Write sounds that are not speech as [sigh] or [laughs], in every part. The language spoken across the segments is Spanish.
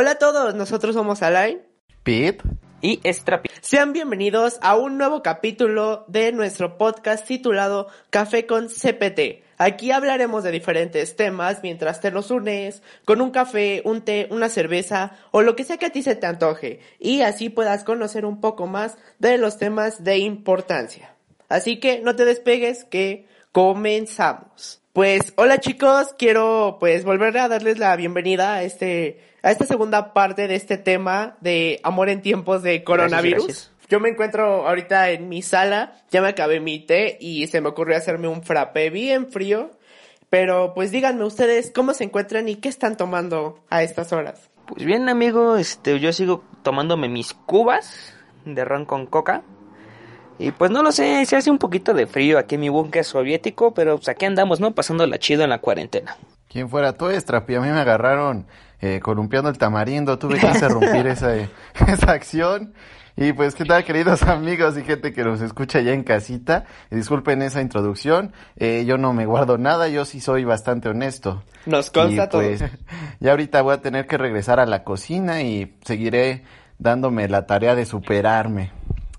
Hola a todos, nosotros somos Alain Pip. y Strapi. Sean bienvenidos a un nuevo capítulo de nuestro podcast titulado Café con CPT. Aquí hablaremos de diferentes temas mientras te los unes con un café, un té, una cerveza o lo que sea que a ti se te antoje y así puedas conocer un poco más de los temas de importancia. Así que no te despegues que comenzamos. Pues hola chicos, quiero pues volver a darles la bienvenida a este a esta segunda parte de este tema de amor en tiempos de coronavirus. gracias. Yo me encuentro ahorita en mi sala, ya me acabé mi té y se me ocurrió hacerme un frappé bien frío. Pero pues díganme ustedes cómo se encuentran y qué están tomando a estas horas. Pues bien, amigo, este, yo sigo tomándome mis cubas de ron con coca. Y pues no lo sé, se hace un poquito de frío aquí en mi búnker soviético, pero pues aquí andamos, ¿no? Pasándola chido en la cuarentena. ¿Quién fuera tú, Strapi? A mí me agarraron eh, columpiando el tamarindo. Tuve que [laughs] interrumpir esa, esa acción. Y pues, ¿qué tal, queridos amigos y gente que nos escucha ya en casita? Disculpen esa introducción. Eh, yo no me guardo nada, yo sí soy bastante honesto. Nos consta y pues, todo. [laughs] ya ahorita voy a tener que regresar a la cocina y seguiré dándome la tarea de superarme.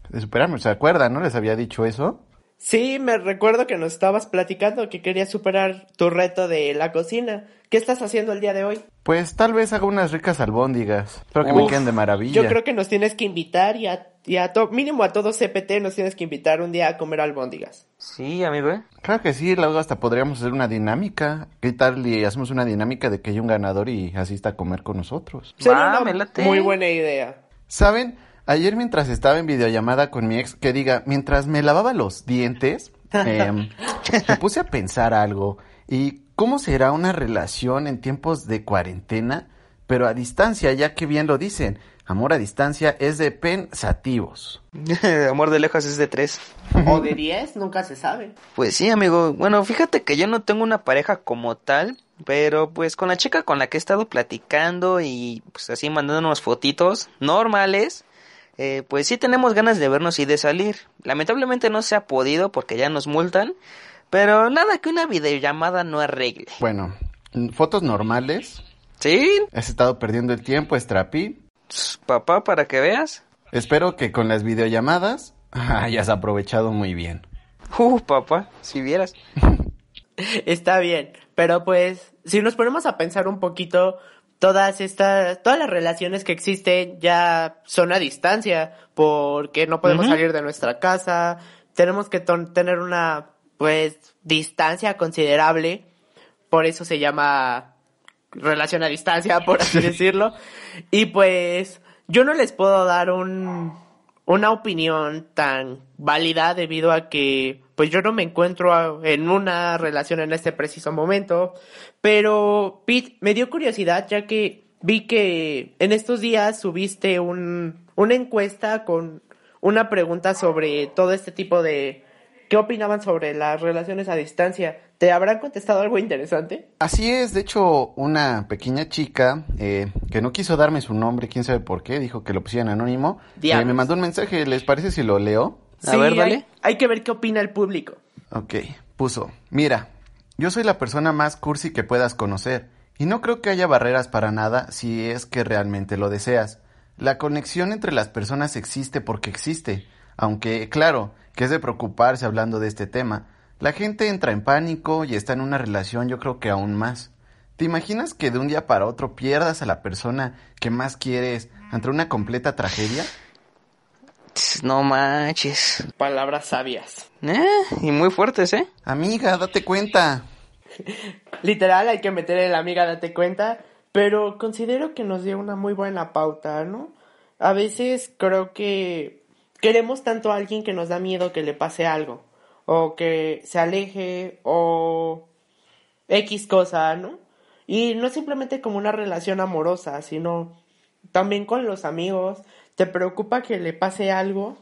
De superarme, ¿se acuerdan? ¿No les había dicho eso? Sí, me recuerdo que nos estabas platicando que querías superar tu reto de la cocina. ¿Qué estás haciendo el día de hoy? Pues tal vez haga unas ricas albóndigas. Espero que me queden de maravilla. Yo creo que nos tienes que invitar y a, y a to- mínimo a todo CPT nos tienes que invitar un día a comer albóndigas. Sí, amigo, ¿eh? Claro que sí, luego hasta podríamos hacer una dinámica. ¿Qué tal y hacemos una dinámica de que haya un ganador y asista a comer con nosotros? Sería Va, una me late. muy buena idea. ¿Saben? Ayer mientras estaba en videollamada con mi ex, que diga, mientras me lavaba los dientes, em, [laughs] me puse a pensar algo. ¿Y cómo será una relación en tiempos de cuarentena, pero a distancia, ya que bien lo dicen? Amor a distancia es de pensativos. [laughs] Amor de lejos es de tres. O de 10, nunca se sabe. Pues sí, amigo. Bueno, fíjate que yo no tengo una pareja como tal, pero pues con la chica con la que he estado platicando y pues así mandándonos fotitos normales, eh, pues sí tenemos ganas de vernos y de salir. Lamentablemente no se ha podido porque ya nos multan, pero nada que una videollamada no arregle. Bueno, fotos normales. ¿Sí? Has estado perdiendo el tiempo, Strapi. Papá, para que veas. Espero que con las videollamadas [laughs] hayas aprovechado muy bien. Uh, papá, si vieras. [laughs] Está bien, pero pues si nos ponemos a pensar un poquito, todas estas, todas las relaciones que existen ya son a distancia, porque no podemos salir de nuestra casa, tenemos que tener una, pues, distancia considerable, por eso se llama relación a distancia, por así decirlo, y pues yo no les puedo dar un, una opinión tan válida debido a que pues yo no me encuentro en una relación en este preciso momento, pero Pete, me dio curiosidad ya que vi que en estos días subiste un, una encuesta con una pregunta sobre todo este tipo de qué opinaban sobre las relaciones a distancia. ¿Te habrán contestado algo interesante? Así es, de hecho, una pequeña chica eh, que no quiso darme su nombre, quién sabe por qué, dijo que lo pusieran anónimo, eh, me mandó un mensaje, ¿les parece si lo leo? A ver, dale. Hay, hay que ver qué opina el público. Ok, puso, mira, yo soy la persona más cursi que puedas conocer, y no creo que haya barreras para nada si es que realmente lo deseas. La conexión entre las personas existe porque existe, aunque, claro, que es de preocuparse hablando de este tema. La gente entra en pánico y está en una relación yo creo que aún más. ¿Te imaginas que de un día para otro pierdas a la persona que más quieres ante una completa tragedia? No manches. Palabras sabias. Eh, y muy fuertes, ¿eh? Amiga, date cuenta. [laughs] Literal, hay que meterle la amiga, date cuenta. Pero considero que nos dio una muy buena pauta, ¿no? A veces creo que queremos tanto a alguien que nos da miedo que le pase algo. O que se aleje. O X cosa, ¿no? Y no simplemente como una relación amorosa, sino también con los amigos. Te preocupa que le pase algo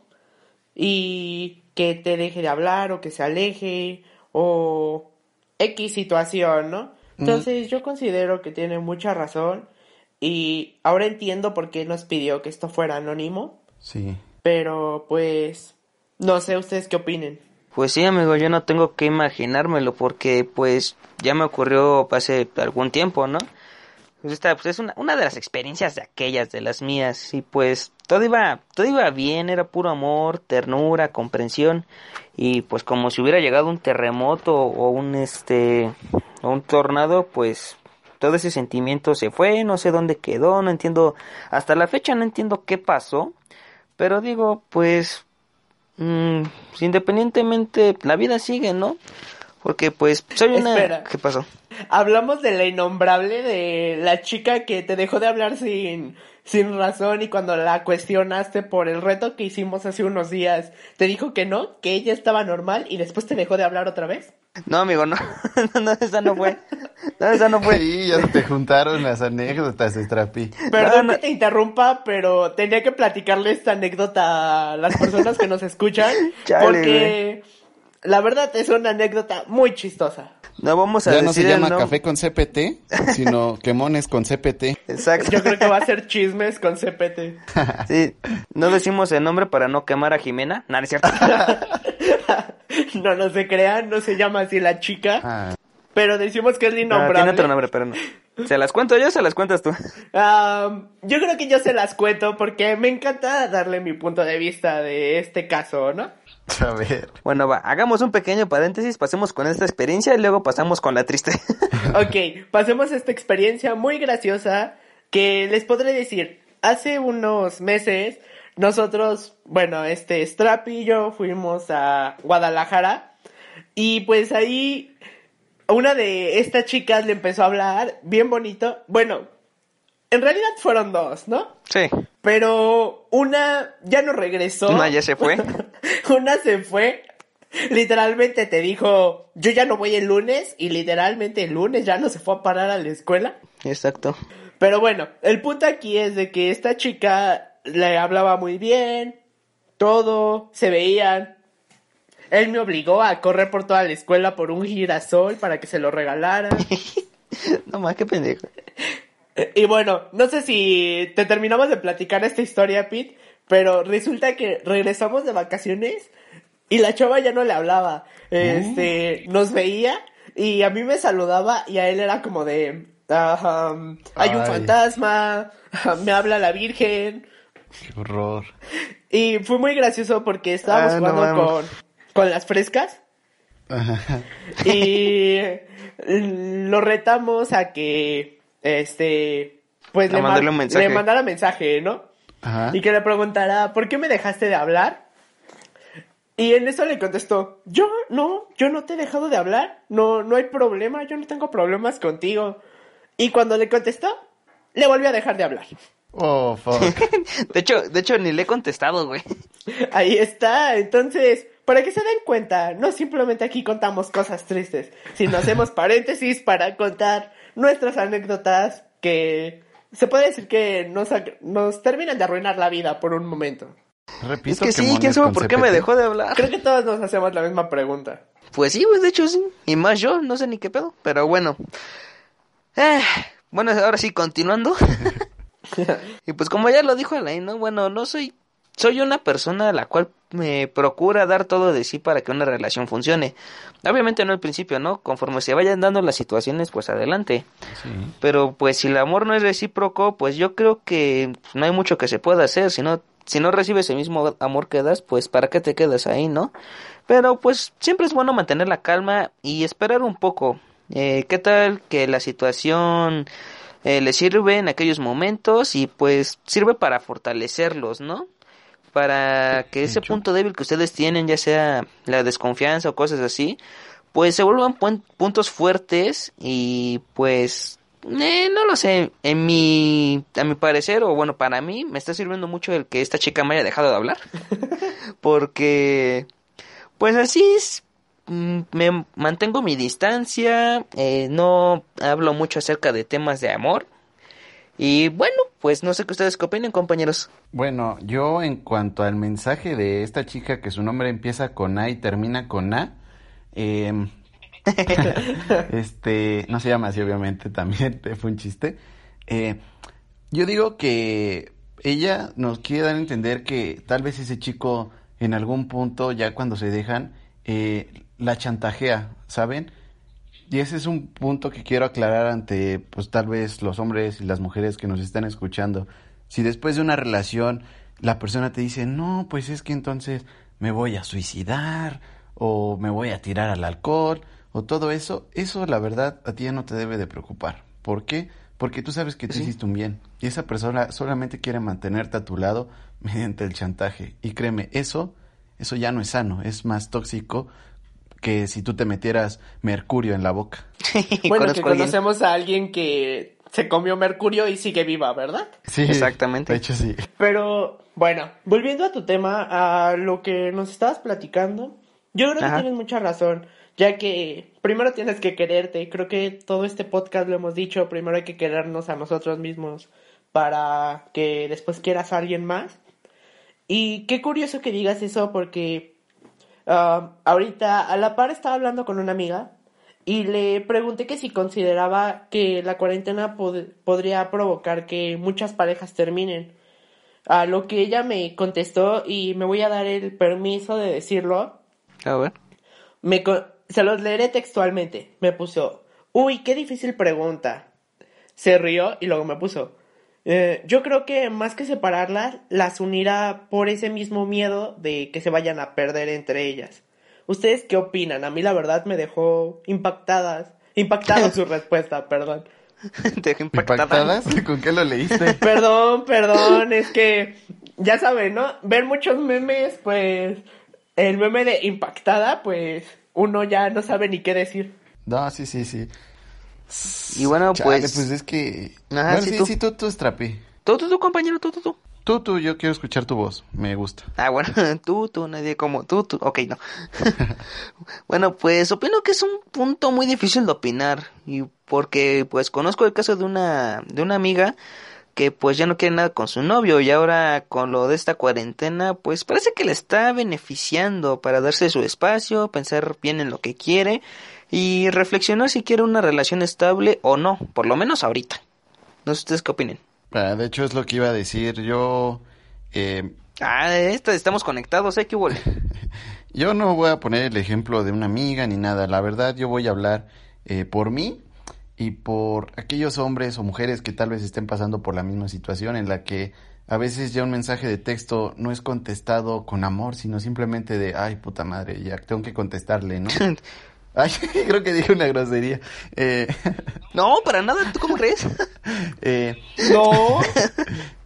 y que te deje de hablar o que se aleje o X situación, ¿no? Entonces yo considero que tiene mucha razón y ahora entiendo por qué nos pidió que esto fuera anónimo. Sí. Pero pues no sé ustedes qué opinen. Pues sí, amigo, yo no tengo que imaginármelo porque pues ya me ocurrió hace algún tiempo, ¿no? Pues esta pues es una, una de las experiencias de aquellas, de las mías, y pues todo iba, todo iba bien, era puro amor, ternura, comprensión, y pues como si hubiera llegado un terremoto o un este, o un tornado, pues todo ese sentimiento se fue, no sé dónde quedó, no entiendo, hasta la fecha no entiendo qué pasó, pero digo, pues, mmm, independientemente, la vida sigue, ¿no? Porque pues soy una... Espera. ¿Qué pasó? Hablamos de la innombrable de la chica que te dejó de hablar sin, sin razón y cuando la cuestionaste por el reto que hicimos hace unos días, te dijo que no, que ella estaba normal y después te dejó de hablar otra vez. No, amigo, [laughs] no, no, esa no fue. No, esa no fue. Sí, ya se te juntaron las anécdotas, Strapi. Perdón No, no. que te interrumpa, pero tenía que platicarle esta anécdota a las personas que nos escuchan, [laughs] Chale, porque la verdad es una anécdota muy chistosa. No vamos a Ya no se decir el llama nom- café con CPT, sino [laughs] quemones con CPT. Exacto. Yo creo que va a ser chismes con CPT. [laughs] Sí, no decimos el nombre para no quemar a Jimena. No, no es cierto. [laughs] no, no se crean, no se llama así la chica, Ah, pero decimos que es No, innombrable. tiene otro nombre, pero no. ¿Se las cuento yo o se las cuentas tú? Yo creo que yo se las cuento porque me encanta darle mi punto de vista de este caso, ¿no? [laughs] a ver. Bueno, va, hagamos un pequeño paréntesis, pasemos con esta experiencia y luego pasamos con la triste. [laughs] Ok, pasemos a esta experiencia muy graciosa que les podré decir. Hace unos meses, nosotros, bueno, este Strap y yo fuimos a Guadalajara y pues ahí una de estas chicas le empezó a hablar bien bonito. Bueno, en realidad fueron dos, ¿no? Sí. Pero una ya no regresó. Una ya se fue. [laughs] una se fue. Literalmente te dijo, yo ya no voy el lunes y literalmente el lunes ya no se fue a parar a la escuela. Exacto. Pero bueno, el punto aquí es de que esta chica le hablaba muy bien, todo, se veían. Él me obligó a correr por toda la escuela por un girasol para que se lo regalara. [laughs] No más, qué pendejo. Y bueno, no sé si te terminamos de platicar esta historia, Pete, pero resulta que regresamos de vacaciones y la chava ya no le hablaba. Este, nos veía y a mí me saludaba y a él era como de, "Ah, um, hay un Ay. fantasma, [laughs] me habla la Virgen. Qué horror. Y fue muy gracioso porque estábamos Ah, jugando con, con las frescas Ajá. y [laughs] lo retamos a que, este, pues le, mandarle un mensaje. le mandara mensaje, ¿no? Ajá. Y que le preguntara, ¿por qué me dejaste de hablar? Y en eso le contestó, yo no, yo no te he dejado de hablar, no, no hay problema, yo no tengo problemas contigo. Y cuando le contestó, le volvió a dejar de hablar. Oh, fuck. [laughs] De hecho, de hecho ni le he contestado, güey. [laughs] Ahí está, entonces, para que se den cuenta, no simplemente aquí contamos cosas tristes, sino hacemos paréntesis para contar nuestras anécdotas que se puede decir que nos, nos terminan de arruinar la vida por un momento. Repito Es que sí, quién sabe por qué me dejó de hablar. Creo que todos nos hacemos la misma pregunta. Pues sí, güey, de hecho sí. Y más yo, no sé ni qué pedo. Pero bueno. Eh, bueno, ahora sí, continuando. [laughs] y pues como ya lo dijo Alain, ¿no? Bueno, no soy... Soy una persona a la cual me procura dar todo de sí para que una relación funcione. Obviamente no al principio, ¿no? Conforme se vayan dando las situaciones, pues adelante. Sí. Pero pues si el amor no es recíproco, pues yo creo que no hay mucho que se pueda hacer. Si no, si no recibes el mismo amor que das, pues para qué te quedas ahí, ¿no? Pero pues siempre es bueno mantener la calma y esperar un poco. Eh, ¿Qué tal que la situación eh, le sirve en aquellos momentos y pues sirve para fortalecerlos, ¿no? Para que ese punto débil que ustedes tienen, ya sea la desconfianza o cosas así, pues se vuelvan puntos fuertes y pues eh, no lo sé, en mi, a mi parecer, o bueno, para mí, me está sirviendo mucho el que esta chica me haya dejado de hablar. [laughs] Porque, pues así es, mm, me mantengo mi distancia, eh, no hablo mucho acerca de temas de amor. Y bueno, pues no sé qué ustedes qué opinan, compañeros. Bueno, yo en cuanto al mensaje de esta chica que su nombre empieza con A y termina con A, eh, [laughs] este, no se llama así, obviamente, también [laughs] fue un chiste. Eh, yo digo que ella nos quiere dar a entender que tal vez ese chico en algún punto, ya cuando se dejan, eh, la chantajea, ¿saben? Y ese es un punto que quiero aclarar ante, pues tal vez los hombres y las mujeres que nos están escuchando. Si después de una relación la persona te dice, no, pues es que entonces me voy a suicidar o me voy a tirar al alcohol o todo eso, eso la verdad a ti ya no te debe de preocupar. ¿Por qué? Porque tú sabes que te hiciste un bien y esa persona solamente quiere mantenerte a tu lado [laughs] mediante el chantaje. Y créeme, eso, eso ya no es sano, es más tóxico que si tú te metieras mercurio en la boca. [laughs] bueno, que conocemos a alguien que se comió mercurio y sigue viva, ¿verdad? Sí, exactamente. De hecho, sí. Pero, bueno, volviendo a tu tema, a lo que nos estabas platicando, yo creo que tienes mucha razón ya que primero tienes que quererte. Creo que todo este podcast lo hemos dicho, primero hay que querernos a nosotros mismos para que después quieras a alguien más. Y qué curioso que digas eso porque ah, ahorita a la par estaba hablando con una amiga y le pregunté que si consideraba que la cuarentena podría provocar que muchas parejas terminen. A lo que ella me contestó y me voy a dar el permiso de decirlo. A ver. Me, se los leeré textualmente. Me puso, uy, qué difícil pregunta. Se rió y luego me puso, eh, yo creo que más que separarlas, las unirá por ese mismo miedo de que se vayan a perder entre ellas. ¿Ustedes qué opinan? A mí la verdad me dejó impactadas, impactada su [laughs] respuesta, perdón. ¿Te dejó impactadas? [laughs] ¿Con qué lo leíste? Perdón, perdón, es que ya saben, ¿no? Ver muchos memes, pues el meme de impactada, pues uno ya no sabe ni qué decir. No, sí, sí, sí. Y bueno, pues... pues es que... Ajá, sí, sí, tú. sí, tú, tú, Tú, tú, tú, compañero, tú, tú, tú. Tú, tú, yo quiero escuchar tu voz, me gusta. Ah, bueno, [laughs] tú, tú, nadie como tú, tú, ok, no. [laughs] bueno, pues opino que es un punto muy difícil de opinar, y porque pues conozco el caso de una, de una amiga que pues ya no quiere nada con su novio y ahora con lo de esta cuarentena pues parece que le está beneficiando para darse su espacio, pensar bien en lo que quiere y reflexionar si quiere una relación estable o no, por lo menos ahorita. No sé ustedes qué opinen. Ah, de hecho es lo que iba a decir, yo... Eh... Ah, estamos conectados, ¿eh? ¿Qué hubo? [laughs] yo no voy a poner el ejemplo de una amiga ni nada, la verdad yo voy a hablar eh, por mí y por aquellos hombres o mujeres que tal vez estén pasando por la misma situación en la que a veces ya un mensaje de texto no es contestado con amor, sino simplemente de, ay, puta madre, ya tengo que contestarle, ¿no? [laughs] ay, [laughs] creo que dije una grosería. Eh... [laughs] No, para nada, ¿tú cómo crees? [laughs] eh... No.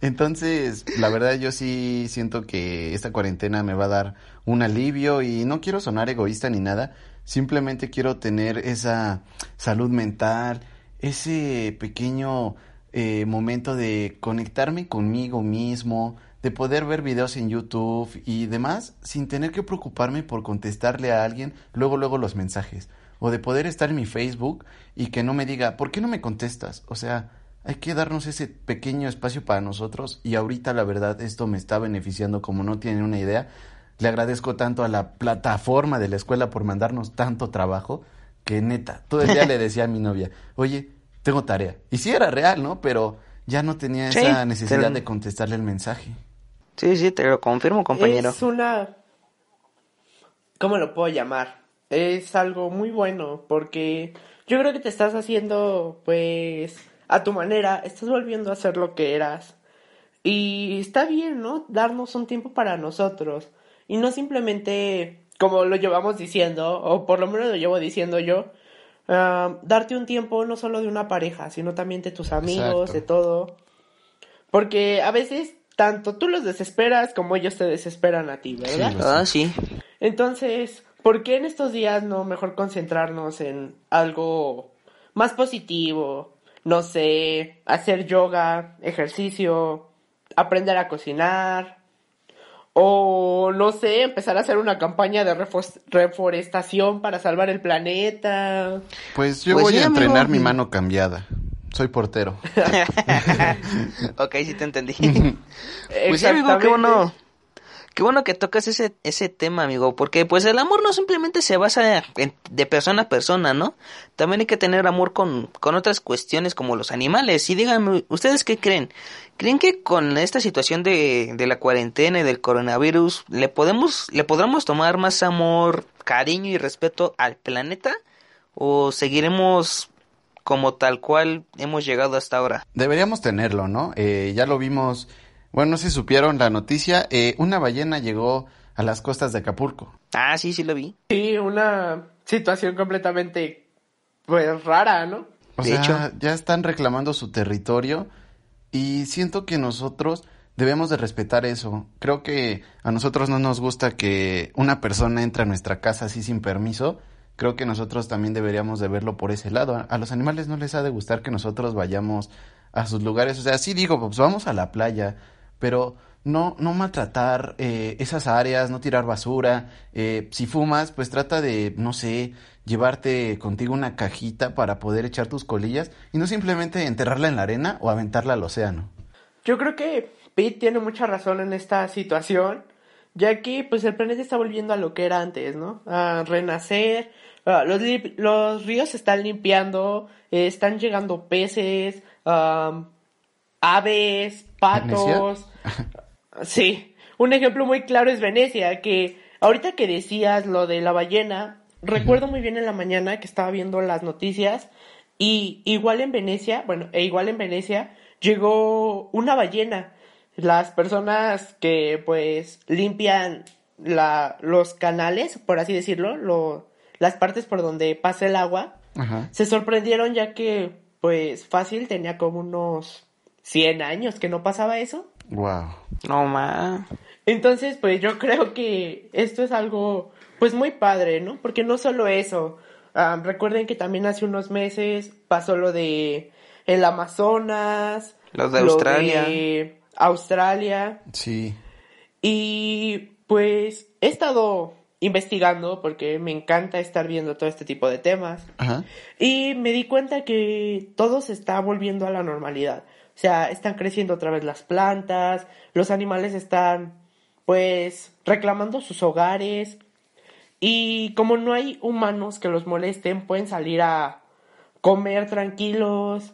Entonces, la verdad yo sí siento que esta cuarentena me va a dar un alivio y no quiero sonar egoísta ni nada, Simplemente quiero tener esa salud mental, ese pequeño eh, momento de conectarme conmigo mismo, de poder ver videos en YouTube y demás sin tener que preocuparme por contestarle a alguien luego luego los mensajes o de poder estar en mi Facebook y que no me diga, ¿por qué no me contestas? O sea, hay que darnos ese pequeño espacio para nosotros y ahorita la verdad esto me está beneficiando como no tienen una idea le agradezco tanto a la plataforma de la escuela por mandarnos tanto trabajo que neta, todo el día le [laughs] decía a mi novia, oye, tengo tarea. Y sí era real, ¿no? Pero ya no tenía esa necesidad de contestarle el mensaje. Sí, sí, te lo confirmo, compañero. Es una... ¿Cómo lo puedo llamar? Es algo muy bueno porque yo creo que te estás haciendo, pues, a tu manera, estás volviendo a ser lo que eras. Y está bien, ¿no? Darnos un tiempo para nosotros y no simplemente como lo llevamos diciendo, o por lo menos lo llevo diciendo yo, ah, darte un tiempo no solo de una pareja, sino también de tus amigos, de todo. Porque a veces tanto tú los desesperas como ellos te desesperan a ti, ¿verdad? ah, sí. Entonces, ¿por qué en estos días no mejor concentrarnos en algo más positivo? No sé, hacer yoga, ejercicio, aprender a cocinar, o no sé, empezar a hacer una campaña de reforestación para salvar el planeta. Pues yo voy a entrenar mi mano cambiada. Soy portero. [laughs] ok, sí te entendí. [laughs] pues sí, amigo, qué bueno. Qué bueno que tocas ese, ese tema, amigo, porque pues el amor no simplemente se basa en, de persona a persona, ¿no? También hay que tener amor con, con otras cuestiones como los animales. Y díganme, ¿ustedes qué creen? ¿Creen que con esta situación de, de la cuarentena y del coronavirus le podemos, le podremos tomar más amor, cariño y respeto al planeta? ¿O seguiremos como tal cual hemos llegado hasta ahora. Deberíamos tenerlo, ¿no? Eh, ya lo vimos, bueno, no sé si supieron la noticia, eh, una ballena llegó a las costas de Acapulco. Ah, sí, sí lo vi. Sí, una situación completamente, pues, rara, ¿no? O sea, hecho. ya están reclamando su territorio y siento que nosotros debemos de respetar eso. Creo que a nosotros no nos gusta que una persona entre a nuestra casa así sin permiso creo que nosotros también deberíamos de verlo por ese lado. A los animales no les ha de gustar que nosotros vayamos a sus lugares. O sea, sí digo, pues vamos a la playa, pero no, no maltratar eh, esas áreas, no tirar basura. Eh, si fumas, pues trata de, no sé, llevarte contigo una cajita para poder echar tus colillas y no simplemente enterrarla en la arena o aventarla al océano. Yo creo que Pete tiene mucha razón en esta situación, ya que pues el planeta está volviendo a lo que era antes, ¿no? A renacer, Ah, los, los, ríos se están limpiando, eh, están llegando peces, aves, patos. sí, un ejemplo muy claro es Venecia, que ahorita que decías lo de la ballena, recuerdo muy bien en la mañana que estaba viendo las noticias y igual en Venecia, bueno, e igual en Venecia llegó una ballena. Las personas que pues limpian la, los canales, por así decirlo, lo, las partes por donde pasa el agua, se sorprendieron ya que, pues, fácil, tenía como unos 100 años que no pasaba eso. Wow. No más. Entonces, pues yo creo que esto es algo, pues muy padre, ¿no? Porque no solo eso. Recuerden que también hace unos meses pasó lo de el Amazonas. Lo de Australia. De Australia. Sí. Y pues he estado investigando porque me encanta estar viendo todo este tipo de temas. Y me di cuenta que todo se está volviendo a la normalidad. O sea, están creciendo otra vez las plantas, los animales están pues reclamando sus hogares y como no hay humanos que los molesten, pueden salir a comer tranquilos.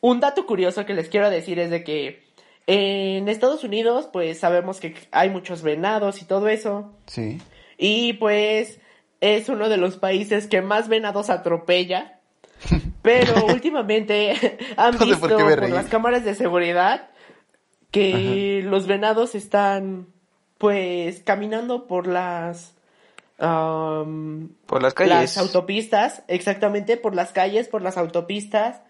Un dato curioso que les quiero decir es de que en Estados Unidos pues sabemos que hay muchos venados y todo eso. Sí. Y pues es uno de los países que más venados atropella. [laughs] Pero últimamente [laughs] han visto por, las cámaras de seguridad que los venados están pues caminando por las por las calles. las autopistas exactamente por las calles por las autopistas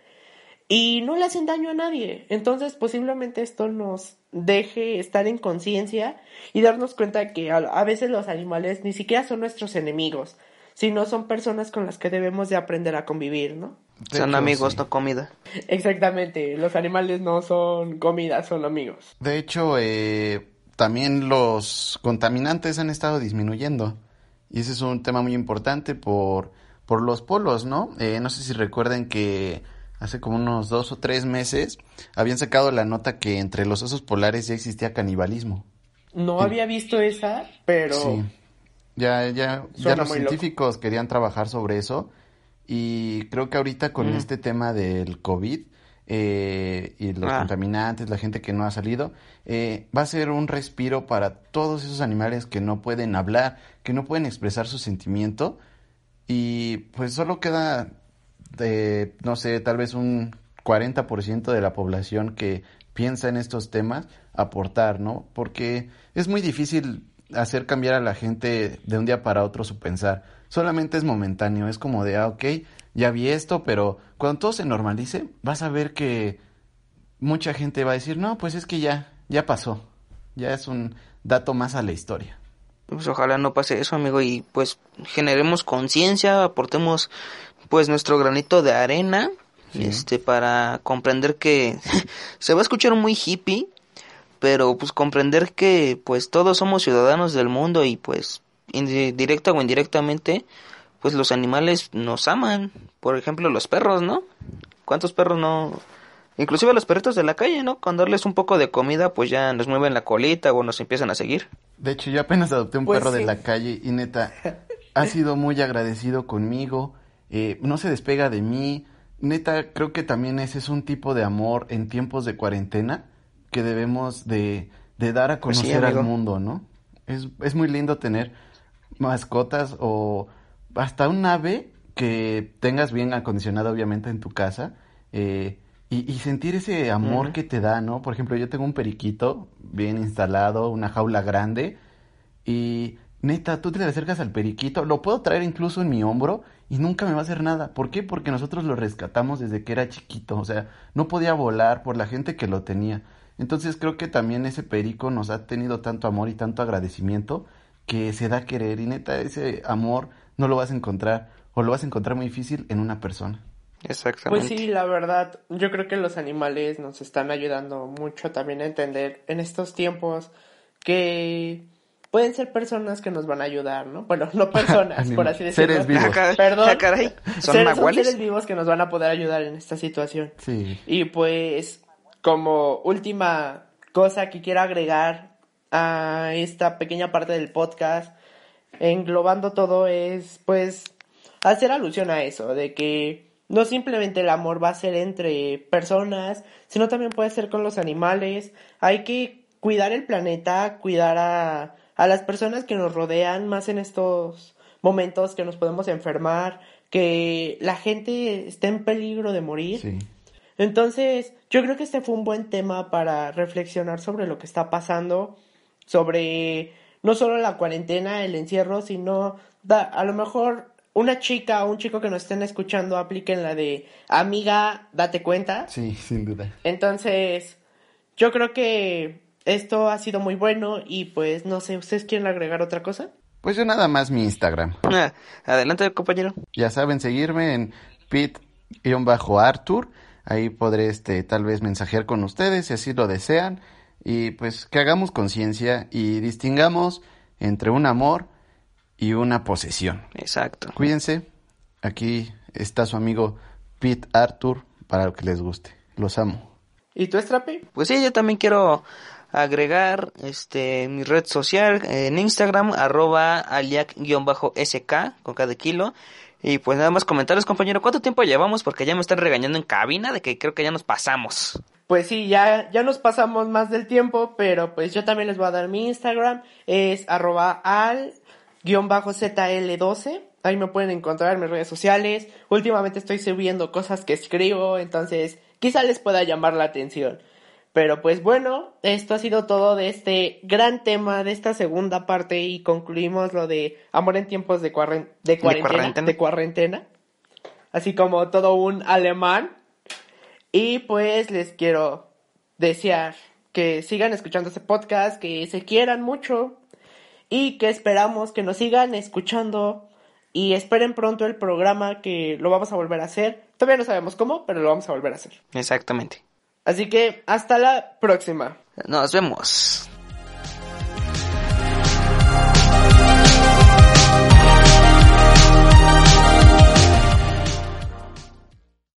y no le hacen daño a nadie. Entonces, posiblemente esto nos deje estar en conciencia y darnos cuenta que a, veces los animales ni siquiera son nuestros enemigos, sino son personas con las que debemos de aprender a convivir, ¿no? son amigos, no comida. Exactamente, los animales no son comida, son amigos. De hecho, eh, también los contaminantes han estado disminuyendo. Y ese es un tema muy importante por, por los polos, ¿no? Eh, no sé si recuerden que hace como unos dos o tres meses, habían sacado la nota que entre los osos polares ya existía canibalismo. No había visto esa, pero... Sí. Ya, ya, ya los científicos querían trabajar sobre eso y creo que ahorita con este tema del COVID eh, y los ah. contaminantes, la gente que no ha salido, eh, va a ser un respiro para todos esos animales que no pueden hablar, que no pueden expresar su sentimiento y pues solo queda de, no sé, tal vez un 40% de la población que piensa en estos temas aportar, ¿no? Porque es muy difícil hacer cambiar a la gente de un día para otro su pensar. Solamente es momentáneo, es como de, ah, ok, ya vi esto, pero cuando todo se normalice, vas a ver que mucha gente va a decir, no, pues es que ya, ya pasó, ya es un dato más a la historia. Pues ojalá no pase eso, amigo, y pues generemos conciencia, aportemos pues nuestro granito de arena, este, para comprender que [laughs] se va a escuchar muy hippie, pero pues comprender que pues todos somos ciudadanos del mundo y pues directa o indirectamente pues los animales nos aman, por ejemplo los perros, ¿no? ¿Cuántos perros no Inclusive los perritos de la calle, ¿no? Con darles un poco de comida, pues ya nos mueven la colita o nos empiezan a seguir. De hecho, yo apenas adopté un pues perro de la calle y neta, ha sido muy agradecido conmigo, eh, no se despega de mí. Neta, creo que también ese es un tipo de amor en tiempos de cuarentena que debemos de, dar a pues conocer al mundo, ¿no? Es, es muy lindo tener mascotas o hasta un ave que tengas bien acondicionado obviamente en tu casa. Eh, y, sentir ese amor que te da, ¿no? Por ejemplo, yo tengo un periquito bien instalado, una jaula grande, y neta, tú te le acercas al periquito, lo puedo traer incluso en mi hombro y nunca me va a hacer nada. ¿Por qué? Porque nosotros lo rescatamos desde que era chiquito, o sea, no podía volar por la gente que lo tenía. Entonces creo que también ese perico nos ha tenido tanto amor y tanto agradecimiento que se da a querer y neta ese amor no lo vas a encontrar o lo vas a encontrar muy difícil en una persona. Exactamente. Pues sí, la verdad, yo creo que los animales nos están ayudando mucho también a entender en estos tiempos que pueden ser personas que nos van a ayudar, ¿no? Bueno, no personas, [laughs] por así decirlo. Seres vivos. Perdón. ¿Son, seres, son seres vivos que nos van a poder ayudar en esta situación. Sí. Y pues, como última cosa que quiero agregar a esta pequeña parte del podcast, englobando todo, es pues hacer alusión a eso, de que no simplemente el amor va a ser entre personas, sino también puede ser con los animales. Hay que cuidar el planeta, cuidar a, a las personas que nos rodean, más en estos momentos que nos podemos enfermar, que la gente está en peligro de morir. Entonces, yo creo que este fue un buen tema para reflexionar sobre lo que está pasando, sobre no solo la cuarentena, el encierro, sino a lo mejor una chica o un chico que nos estén escuchando apliquen la de amiga, date cuenta. Sí, sin duda. Entonces, yo creo que esto ha sido muy bueno y pues no sé, ¿ustedes quieren agregar otra cosa? Pues yo nada más mi Instagram. Ah, adelante, compañero. Ya saben, seguirme en pit-arthur. Ahí podré este, tal vez mensajear con ustedes si así lo desean. Y pues que hagamos conciencia y distingamos entre un amor y una posesión. Exacto. Cuídense. Aquí está su amigo Pete Arthur para lo que les guste. Los amo. ¿Y tú, Strapi? Pues sí, yo también quiero agregar este mi red social en Instagram, arroba aliac-sk con cada kilo. Y pues nada más comentarios, compañero, ¿cuánto tiempo llevamos? Porque ya me están regañando en cabina de que creo que ya nos pasamos. Pues sí, ya, ya nos pasamos más del tiempo, pero pues yo también les voy a dar mi Instagram, es arroba al guion bajo ZL12. Ahí me pueden encontrar en mis redes sociales. Últimamente estoy subiendo cosas que escribo, entonces quizá les pueda llamar la atención. Pero pues bueno, esto ha sido todo de este gran tema, de esta segunda parte y concluimos lo de amor en tiempos de, de, cuarentena, de cuarentena. Así como todo un alemán. Y pues les quiero desear que sigan escuchando este podcast, que se quieran mucho, y que esperamos que nos sigan escuchando y esperen pronto el programa que lo vamos a volver a hacer. Todavía no sabemos cómo, pero lo vamos a volver a hacer. Exactamente. Así que hasta la próxima. Nos vemos.